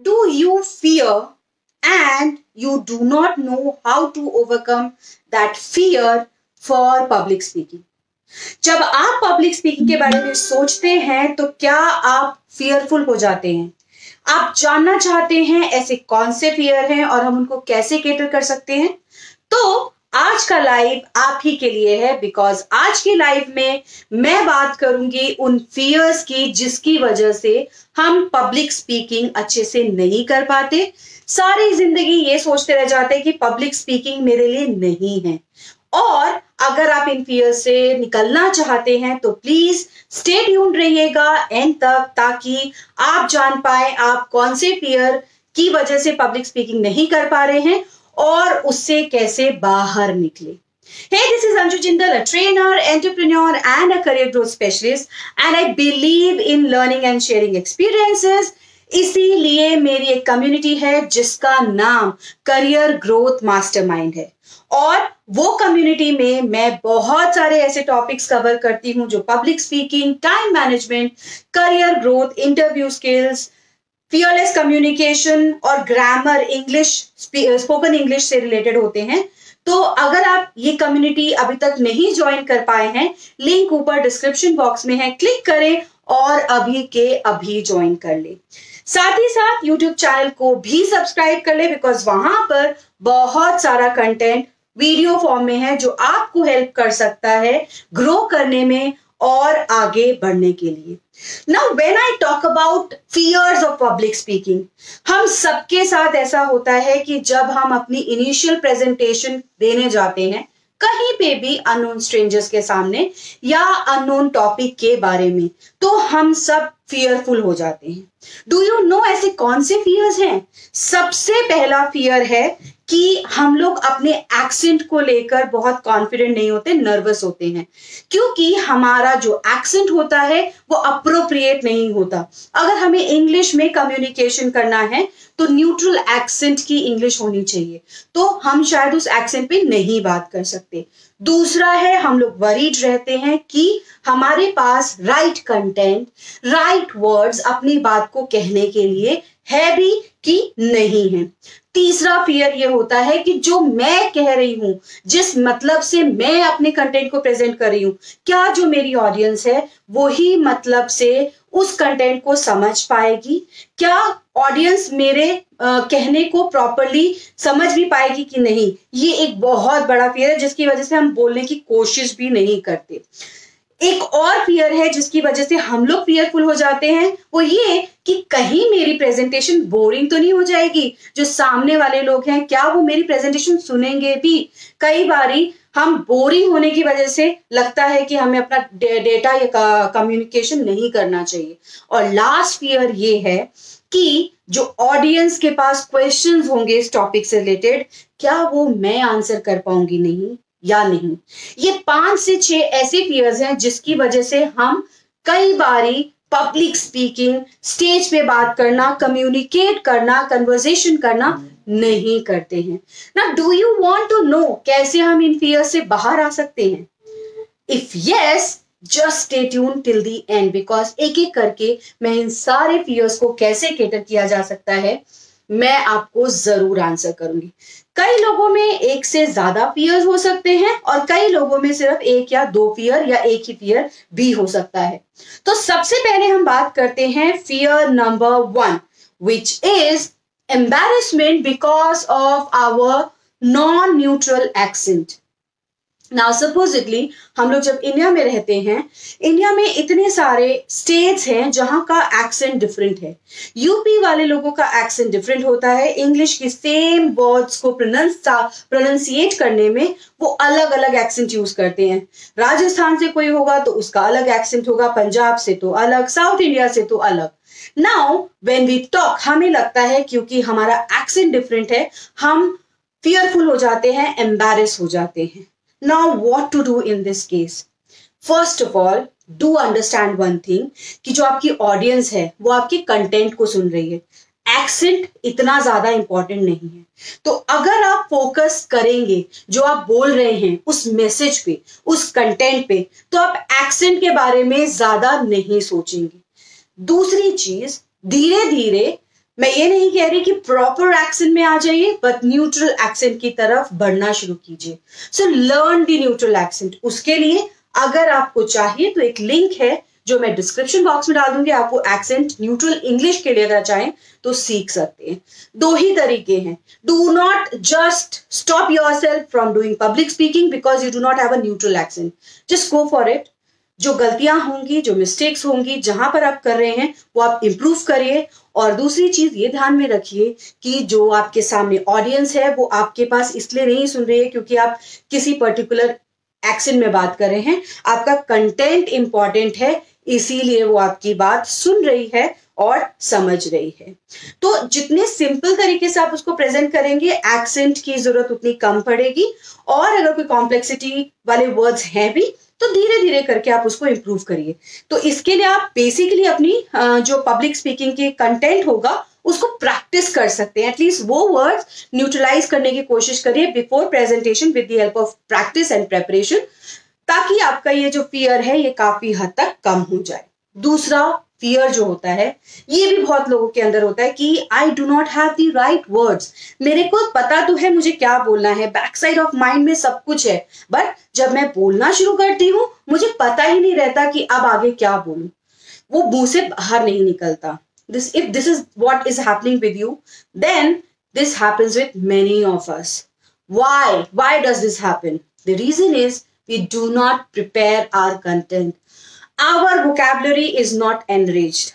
Do you fear and you do not know how to overcome that fear for public speaking? जब आप public speaking के बारे में सोचते हैं तो क्या आप फियरफुल हो जाते हैं आप जानना चाहते हैं ऐसे कौन से फियर हैं और हम उनको कैसे केटर कर सकते हैं तो आज का लाइव आप ही के लिए है बिकॉज़ आज के लाइव में मैं बात करूँगी उन फियर्स की जिसकी वजह से हम पब्लिक स्पीकिंग अच्छे से नहीं कर पाते। सारी ज़िंदगी ये सोचते रह जाते हैं कि पब्लिक स्पीकिंग मेरे लिए नहीं है। और अगर आप इन फियर से निकलना चाहते हैं तो प्लीज़ स्टे ट्यून रहिएगा एंड तक, ताकि आप जान पाए आप कौन से फियर की वजह से पब्लिक स्पीकिंग नहीं कर पा रहे हैं। और उससे कैसे बाहर निकले Hey, this is Anju Jindal, a trainer, entrepreneur, and a career growth specialist, and I believe in learning and sharing experiences. इसीलिए मेरी एक कम्युनिटी है जिसका नाम करियर ग्रोथ मास्टरमाइंड है और वो कम्युनिटी में मैं बहुत सारे ऐसे टॉपिक्स कवर करती हूँ जो public speaking time management career growth interview skills fearless communication और ग्रामर इंग्लिश स्पोकन इंग्लिश से रिलेटेड होते हैं। तो अगर आप ये कम्युनिटी अभी तक नहीं ज्वाइन कर पाए हैं लिंक ऊपर डिस्क्रिप्शन बॉक्स में है क्लिक करें और अभी के अभी ज्वाइन कर ले। साथ ही साथ यूट्यूब चैनल को भी सब्सक्राइब कर ले बिकॉज़ वहाँ पर बहुत सारा कंटेंट वीडियो फॉर्म में है जो आपको हेल्प कर सकता है ग्रो करने में और आगे बढ़ने के लिए। Now when I talk about fears of public speaking हम सबके साथ ऐसा होता है कि जब हम अपनी इनिशियल प्रेजेंटेशन देने जाते हैं, कहीं पे भी अननोन स्ट्रेंजर्स के सामने या अननोन टॉपिक के बारे में तो हम सब फियरफुल हो जाते हैं। डू यू नो ऐसे कौन से फियर्स हैं? सबसे पहला फियर है कि हम लोग अपने एक्सेंट को लेकर बहुत कॉन्फिडेंट नहीं होते नर्वस होते हैं। क्योंकि हमारा जो एक्सेंट होता है, वो अप्रोप्रिएट नहीं होता। अगर हमें इंग्लिश में कम्युनिकेशन करना है तो न्यूट्रल एक्सेंट की इंग्लिश होनी चाहिए। तो हम शायद उस एक्सेंट पे नहीं बात कर सकते। दूसरा है, हम लोग वरीड रहते हैं कि हमारे पास राइट कंटेंट राइट वर्ड्स अपनी बात को कहने के लिए है भी कि नहीं है। तीसरा फियर ये होता है कि जो मैं कह रही हूँ, जिस मतलब से मैं अपने कंटेंट को प्रेजेंट कर रही हूँ, क्या जो मेरी ऑडियंस है, वही मतलब से उस कंटेंट को समझ पाएगी? क्या ऑडियंस मेरे आ, कहने को प्रॉपरली समझ भी पाएगी कि नहीं? ये एक बहुत बड़ा फियर है जिसकी वजह से हम बोलने की कोशिश भी नहीं करते। एक और फियर है जिसकी वजह से हम लोग फियरफुल हो जाते हैं, वो ये कि कहीं मेरी प्रेजेंटेशन बोरिंग तो नहीं हो जाएगी। जो सामने वाले लोग हैं, क्या वो मेरी प्रेजेंटेशन सुनेंगे भी? कई बारी हम बोरिंग होने की वजह से लगता है कि हमें अपना डेटा या कम्युनिकेशन नहीं करना चाहिए। और लास्ट फियर ये है कि जो ऑडियंस के पास क्वेश्चंस होंगे इस टॉपिक से रिलेटेड क्या वो मैं आंसर कर पाऊँगी? नहीं। या नहीं। ये पाँच से छह ऐसे फियर्स हैं जिसकी वजह से हम कई बारी पब्लिक स्पीकिंग स्टेज पे बात करना कम्युनिकेट करना कन्वर्सेशन करना नहीं करते हैं। ना do you want to know कैसे हम इन फियर से बाहर आ सकते हैं? If yes just stay tune till the end because एक एक करके मैं इन सारे फियर्स को कैसे केटर किया जा सकता है, मैं आपको ज़रूर आंसर करूँगी। कई लोगों में एक से ज़्यादा फियर हो सकते हैं और कई लोगों में सिर्फ़ एक या दो फियर या एक ही फियर भी हो सकता है। तो सबसे पहले हम बात करते हैं fear number one which is embarrassment because of our non neutral accent ना सपोजिटली हम लोग जब इंडिया में रहते हैं इंडिया में इतने सारे स्टेट्स हैं जहाँ का एक्सेंट डिफरेंट है। यूपी वाले लोगों का एक्सेंट डिफरेंट होता है। इंग्लिश की सेम वर्ड्स को प्रोनाउंसिएट करने में वो अलग अलग एक्सेंट यूज़ करते हैं। राजस्थान से कोई होगा तो उसका अलग एक्सेंट होगा, पंजाब से तो अलग साउथ इंडिया से तो अलग। नाउ वेन वी टॉक हमें लगता है क्योंकि हमारा एक्सेंट डिफरेंट है, हम फियरफुल हो जाते हैं एम्बेरस हो जाते हैं। Now, what to do in this case? First of all, do understand one thing कि जो आपकी ऑडियंस है वो आपके कंटेंट को सुन रही है। एक्सेंट इतना ज़्यादा इंपॉर्टेंट नहीं है। तो अगर आप फोकस करेंगे जो आप बोल रहे हैं उस मैसेज पे उस कंटेंट पे तो आप एक्सेंट के बारे में ज़्यादा नहीं सोचेंगे। दूसरी चीज़ धीरे धीरे मैं ये नहीं कह रही कि प्रॉपर एक्सेंट में आ जाइए बट न्यूट्रल एक्सेंट की तरफ़ बढ़ना शुरू कीजिए। So learn the neutral accent उसके लिए, अगर आपको चाहिए तो एक लिंक है, जो मैं डिस्क्रिप्शन बॉक्स में डाल दूँगी। आप वो एक्सेंट न्यूट्रल इंग्लिश के लिए अगर चाहें तो सीख सकते हैं। दो ही तरीके हैं। Do not just stop yourself from doing public speaking because you do not have a neutral accent just go for it जो गलतियाँ होंगी, जो मिस्टेक्स होंगी, जहाँ पर आप कर रहे हैं, वो आप इम्प्रूव करिए। और दूसरी चीज़ ये ध्यान में रखिए कि जो आपके सामने ऑडियंस है, वो आपके पास इसलिए नहीं सुन रही है क्योंकि आप किसी पर्टिकुलर एक्शन में बात कर रहे हैं। आपका कंटेंट इंपॉर्टेंट है, इसीलिए वो आपकी बात सुन रही है और समझ रही है। तो जितने सिंपल तरीके से आप उसको प्रेजेंट करेंगे एक्सेंट की ज़रूरत उतनी कम पड़ेगी। और अगर कोई कॉम्प्लेक्सिटी वाले वर्ड्स हैं भी तो धीरे धीरे करके आप उसको इम्प्रूव करिए। तो इसके लिए आप बेसिकली अपनी जो पब्लिक स्पीकिंग के कंटेंट होगा, उसको प्रैक्टिस कर सकते हैं। एटलीस्ट वो वर्ड्स न्यूट्रलाइज करने की कोशिश करिए before presentation with the help of practice and preparation ताकि आपका ये जो फियर है, ये काफ़ी हद तक कम हो जाए। दूसरा फियर जो होता है, ये भी बहुत लोगों के अंदर होता है कि I do not have the right words मेरे को पता तो है मुझे क्या बोलना है बैक साइड ऑफ़ माइंड में सब कुछ है बट जब मैं बोलना शुरू करती हूँ, मुझे पता ही नहीं रहता कि अब आगे क्या बोलूँ। वो मुँह से बाहर नहीं निकलता। This if this is what is happening with you then this happens with many of us why why does this happen the reason is we do not prepare our content our vocabulary is not enriched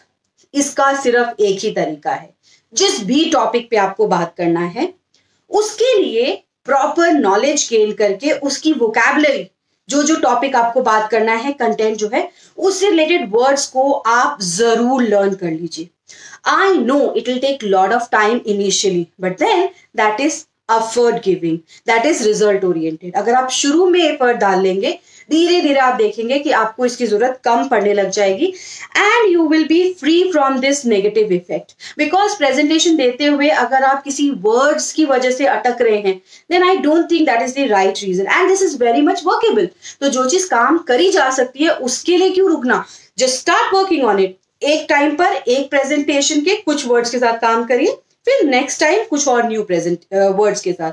इसका सिर्फ़ एक ही तरीका है। जिस भी topic पे आपको बात करना है, उसके लिए प्रॉपर नॉलेज गेन करके उसकी वोकेबलरी जो जो टॉपिक आपको बात करना है कंटेंट जो है, उससे रिलेटेड वर्ड्स को आप ज़रूर लर्न कर लीजिए। I know it will take lot of time initially but then that is effort giving that is result oriented अगर आप शुरू में एफर्ट डाल लेंगे धीरे धीरे आप देखेंगे कि आपको इसकी ज़रूरत कम पड़ने लग जाएगी and you will be free from this negative effect because presentation देते हुए अगर आप किसी वर्ड्स की वजह से अटक रहे हैं then I don't think that is the right reason and this is very much workable तो जो चीज़ काम करी जा सकती है, उसके लिए क्यों रुकना? Just start working on it एक टाइम पर एक प्रेजेंटेशन के कुछ वर्ड्स के साथ काम करिए, फिर नेक्स्ट टाइम कुछ और न्यू प्रेजेंट वर्ड्स के साथ.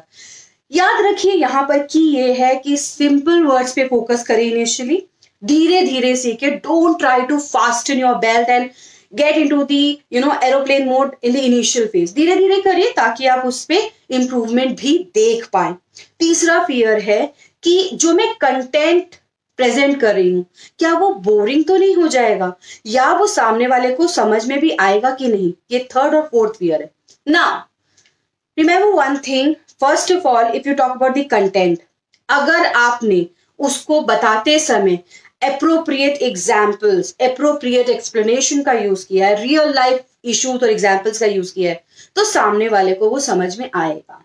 याद रखिए यहाँ पर की ये है कि सिंपल वर्ड्स पे फोकस करें इनिशियली धीरे धीरे सीखे don't try to fast in your belt and get into the you know aeroplane mode in the initial phase धीरे धीरे करिए ताकि आप उस पर इंप्रूवमेंट भी देख पाए। तीसरा फियर है कि जो मैं कंटेंट प्रेजेंट कर रही हूँ, क्या वो बोरिंग तो नहीं हो जाएगा? या वो सामने वाले को समझ में भी आएगा कि नहीं? ये थर्ड और फोर्थ फियर है। ना remember one thing. First of all if you talk about the content, अगर आपने उसको बताते समय अप्रोप्रिएट एग्जाम्पल्स अप्रोप्रिएट एक्सप्लेनेशन का यूज़ किया है रियल लाइफ इश्यूज़ और एग्जाम्पल्स का यूज़ किया है तो सामने वाले को वो समझ में आएगा।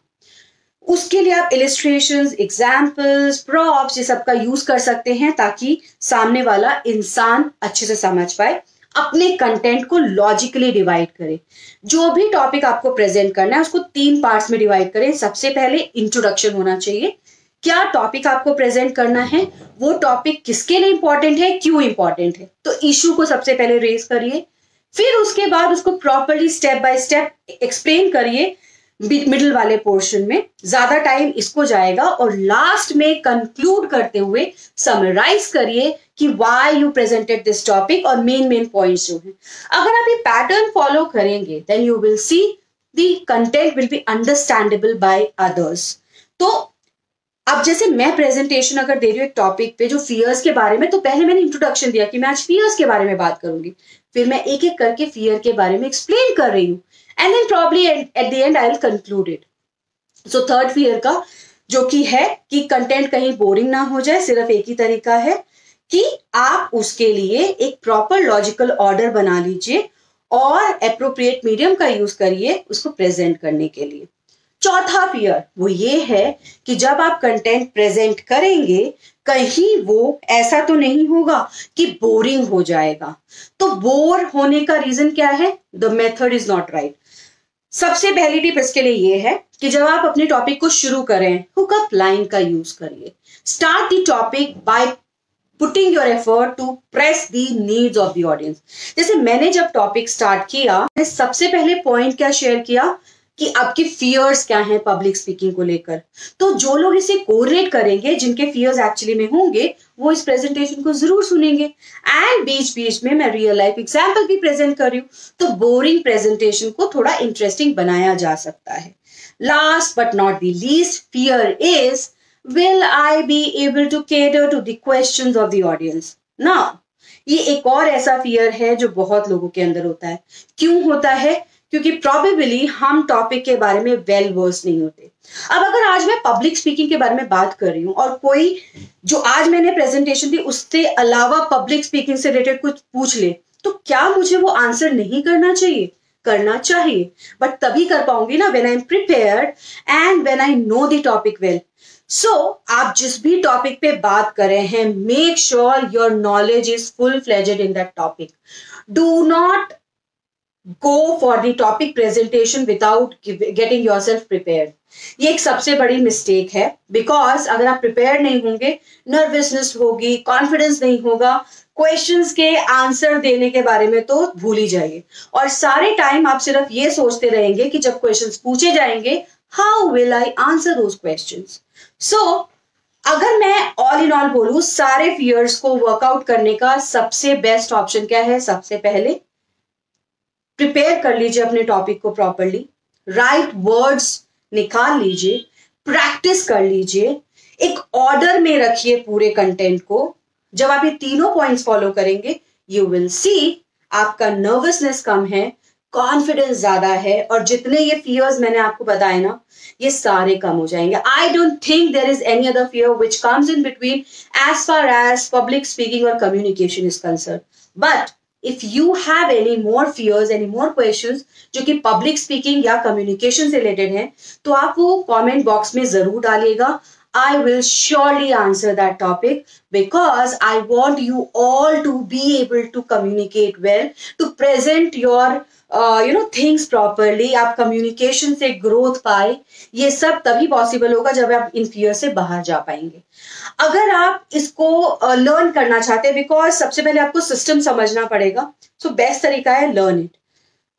उसके लिए आप इलिस्ट्रेशन एग्जाम्पल्स प्रॉप्स ये सब का यूज़ कर सकते हैं ताकि सामने वाला इंसान अच्छे से समझ पाए। अपने कंटेंट को लॉजिकली डिवाइड करें। जो भी टॉपिक आपको प्रेजेंट करना है, उसको तीन पार्ट्स में डिवाइड करें। सबसे पहले इंट्रोडक्शन होना चाहिए। क्या टॉपिक आपको प्रेजेंट करना है? वो टॉपिक किसके लिए इंपॉर्टेंट है? क्यों इंपॉर्टेंट है? तो इशू को सबसे पहले रेज करिए। फिर उसके बाद उसको properly step by step explain करिए मिडिल वाले पोर्शन में। ज़्यादा टाइम इसको जाएगा और लास्ट में कंक्लूड करते हुए समराइज करिए कि why you presented this topic और मेन मेन पॉइंट्स जो हैं। अगर आप ये पैटर्न फॉलो करेंगे then you will see the content will be understandable by others तो अब जैसे मैं प्रेजेंटेशन अगर दे रही हूँ एक टॉपिक पे जो फियर्स के बारे में तो पहले मैंने इंट्रोडक्शन दिया कि मैं आज फियर्स के बारे में बात करूँगी। फिर मैं एक एक करके फियर के बारे में एक्सप्लेन कर रही हूँ। And then probably at the end I will conclude it so third fear का, जो कि है कि कंटेंट कहीं बोरिंग ना हो जाए, सिर्फ़ एक ही तरीका है कि आप उसके लिए एक प्रॉपर लॉजिकल ऑर्डर बना लीजिए और अप्रोप्रिएट मीडियम का यूज़ करिए उसको प्रेजेंट करने के लिए। चौथा फियर वो ये है कि जब आप कंटेंट प्रेजेंट करेंगे, कहीं वो ऐसा तो नहीं होगा कि बोरिंग हो जाएगा। तो बोर होने का रीजन क्या है? The method is not right सबसे पहली टिप इसके लिए ये है कि जब आप अपने टॉपिक को शुरू करें हुकअप लाइन का यूज़ करिए। Start the topic by putting your effort to press the needs of the audience जैसे मैंने जब टॉपिक स्टार्ट किया, मैंने सबसे पहले पॉइंट क्या शेयर किया? कि आपके फियर्स क्या हैं पब्लिक स्पीकिंग को लेकर। तो जो लोग इसे कोरिलेट करेंगे, जिनके फियर्स एक्चुअली में होंगे, वो इस प्रेजेंटेशन को ज़रूर सुनेंगे। एंड बीच बीच में मैं रियल लाइफ एग्ज़ाम्पल भी प्रेजेंट कर रही हूँ। तो बोरिंग प्रेजेंटेशन को थोड़ा इंटरेस्टिंग बनाया जा सकता है। Last but not the least fear is will I be able to cater to the question of the audience ना ये एक और ऐसा फियर है जो बहुत लोगों के अंदर होता है। क्यों होता है? क्योंकि प्रॉबेबली हम टॉपिक के बारे में वेल well वर्स नहीं होते। अब अगर आज मैं पब्लिक स्पीकिंग के बारे में बात कर रही हूँ और कोई जो आज मैंने प्रेजेंटेशन दी उसके अलावा पब्लिक स्पीकिंग से रिलेटेड कुछ पूछ ले तो क्या मुझे वो आंसर नहीं करना चाहिए? करना चाहिए। बट तभी कर पाऊँगी ना when I am prepare and when I know the topic well so so, आप जिस भी टॉपिक पे बात कर रहे हैं make sure your knowledge is full fledged in that topic do not go for the presentation without getting yourself prepare ये एक सबसे बड़ी मिस्टेक है बिकॉज़ अगर आप प्रिपेयर नहीं होंगे नर्वसनेस होगी कॉन्फिडेंस नहीं होगा क्वेश्चंस के आंसर देने के बारे में तो भूल ही जाइए। और सारे टाइम आप सिर्फ़ ये सोचते रहेंगे कि जब क्वेश्चंस पूछे जाएँगे how will I answer those questions so so, अगर मैं ऑल इन ऑल बोलू सारे फियर्स को वर्कआउट करने का सबसे बेस्ट ऑप्शन क्या है? सबसे पहले प्रिपेयर कर लीजिए अपने टॉपिक को प्रॉपरली राइट वर्ड्स निकाल लीजिए प्रैक्टिस कर लीजिए एक ऑर्डर में रखिए पूरे कंटेंट को। जब आप ये तीनों पॉइंट्स फॉलो करेंगे यू विल सी आपका नर्वसनेस कम है कॉन्फिडेंस ज़्यादा है और जितने ये फियर्स मैंने आपको बताए ना ये सारे कम हो जाएँगे। I don't think there is any other fear which comes in between as far as public speaking और communication is concern but if you have any more fears any more question जो कि पब्लिक स्पीकिंग या communication से related है तो आप वो comment box में ज़रूर डालिएगा। I will surely answer that topic because I want you all to be able to communicate well, to present your you know things properly आप कम्युनिकेशन से ग्रोथ पाए ये सब तभी पॉसिबल होगा जब आप इन फियर से बाहर जा पाएँगे। अगर आप इसको लर्न uh, करना चाहते हैं बिकॉज़ सबसे पहले आपको सिस्टम समझना पड़ेगा सो so, बेस्ट तरीका है लर्न इट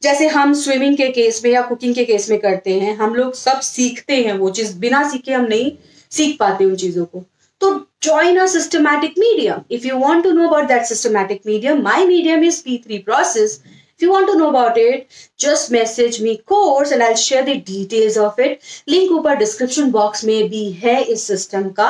जैसे हम स्विमिंग के केस में या कुकिंग के केस में करते हैं हम लोग सब सीखते हैं वो चीज़ बिना सीखे हम नहीं सीख पाते उन चीज़ों को। तो join a systematic medium. If you want to know about that systematic medium my medium is p3 process. If you want to know about it, just message me course and I'll share the details of it. Link ऊपर description box में भी है इस system का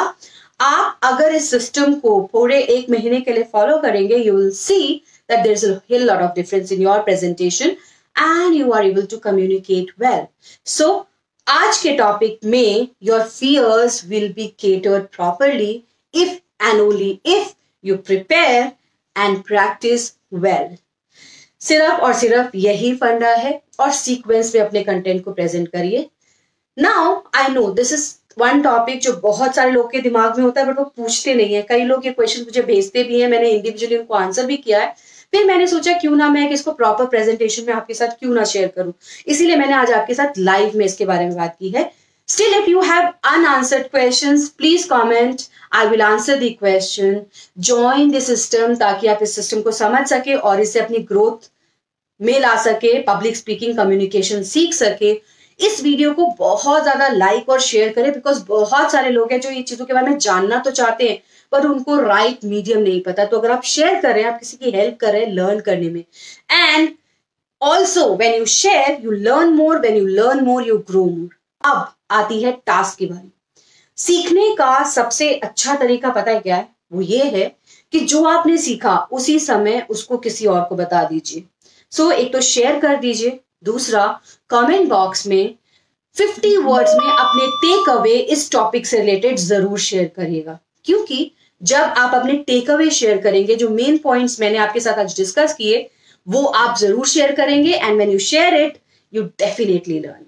आप अगर इस system को पूरे एक महीने के लिए follow करेंगे you will see that there's a whole lot of difference in your presentation and you are able to communicate well. So आज के टॉपिक में your fears will be catered properly if and only if you prepare and practice well. सिर्फ़ और सिर्फ़ यही फंडा है और सीक्वेंस में अपने कंटेंट को प्रेजेंट करिए। Now I know this is one topic जो बहुत सारे लोग के दिमाग में होता है बट वो पूछते नहीं है। कई लोग ये क्वेश्चन मुझे भेजते भी हैं, मैंने इंडिविजुअली उनको आंसर भी किया है। फिर मैंने सोचा, क्यों ना मैं इसको प्रॉपर प्रेजेंटेशन में आपके साथ क्यों ना शेयर करूँ? इसीलिए मैंने आज आपके साथ लाइव में इसके बारे में बात की है। Still, if you have unanswered questions, please comment. I will answer the question. Join the system ताकि आप इस सिस्टम को समझ सके और इसे अपनी ग्रोथ में ला सके पब्लिक स्पीकिंग कम्युनिकेशन सीख सके इस वीडियो को बहुत ज़्यादा लाइक और शेयर करें बिकॉज़ बहुत सारे लोग हैं जो ये चीज़ों के बारे में जानना तो चाहते हैं पर उनको राइट right मीडियम नहीं पता तो अगर आप शेयर कर आप किसी की हेल्प कर लर्न करने में and also when you share you learn more when you learn more you grow more अब आती है टास्क की बारी सीखने का सबसे अच्छा तरीका पता है क्या है? वो ये है कि जो आपने सीखा उसी समय उसको किसी और को बता दीजिए। सो so, एक तो शेयर कर दीजिए। दूसरा कमेंट बॉक्स में 50 वर्ड्स में अपने टेक अवे इस टॉपिक से रिलेटेड ज़रूर शेयर करिएगा। क्योंकि जब आप अपने टेक अवे शेयर करेंगे जो मेन पॉइंट्स मैंने आपके साथ आज डिस्कस किए वो आप ज़रूर शेयर करेंगे। And when you share it you definitely learn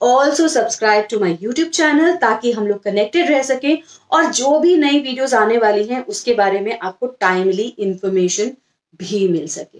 also subscribe to my YouTube channel ताकि हम लोग कनेक्टेड रह सकें और जो भी नई वीडियोज़ आने वाली हैं, उसके बारे में आपको टाइमली इंफॉर्मेशन भी मिल सके।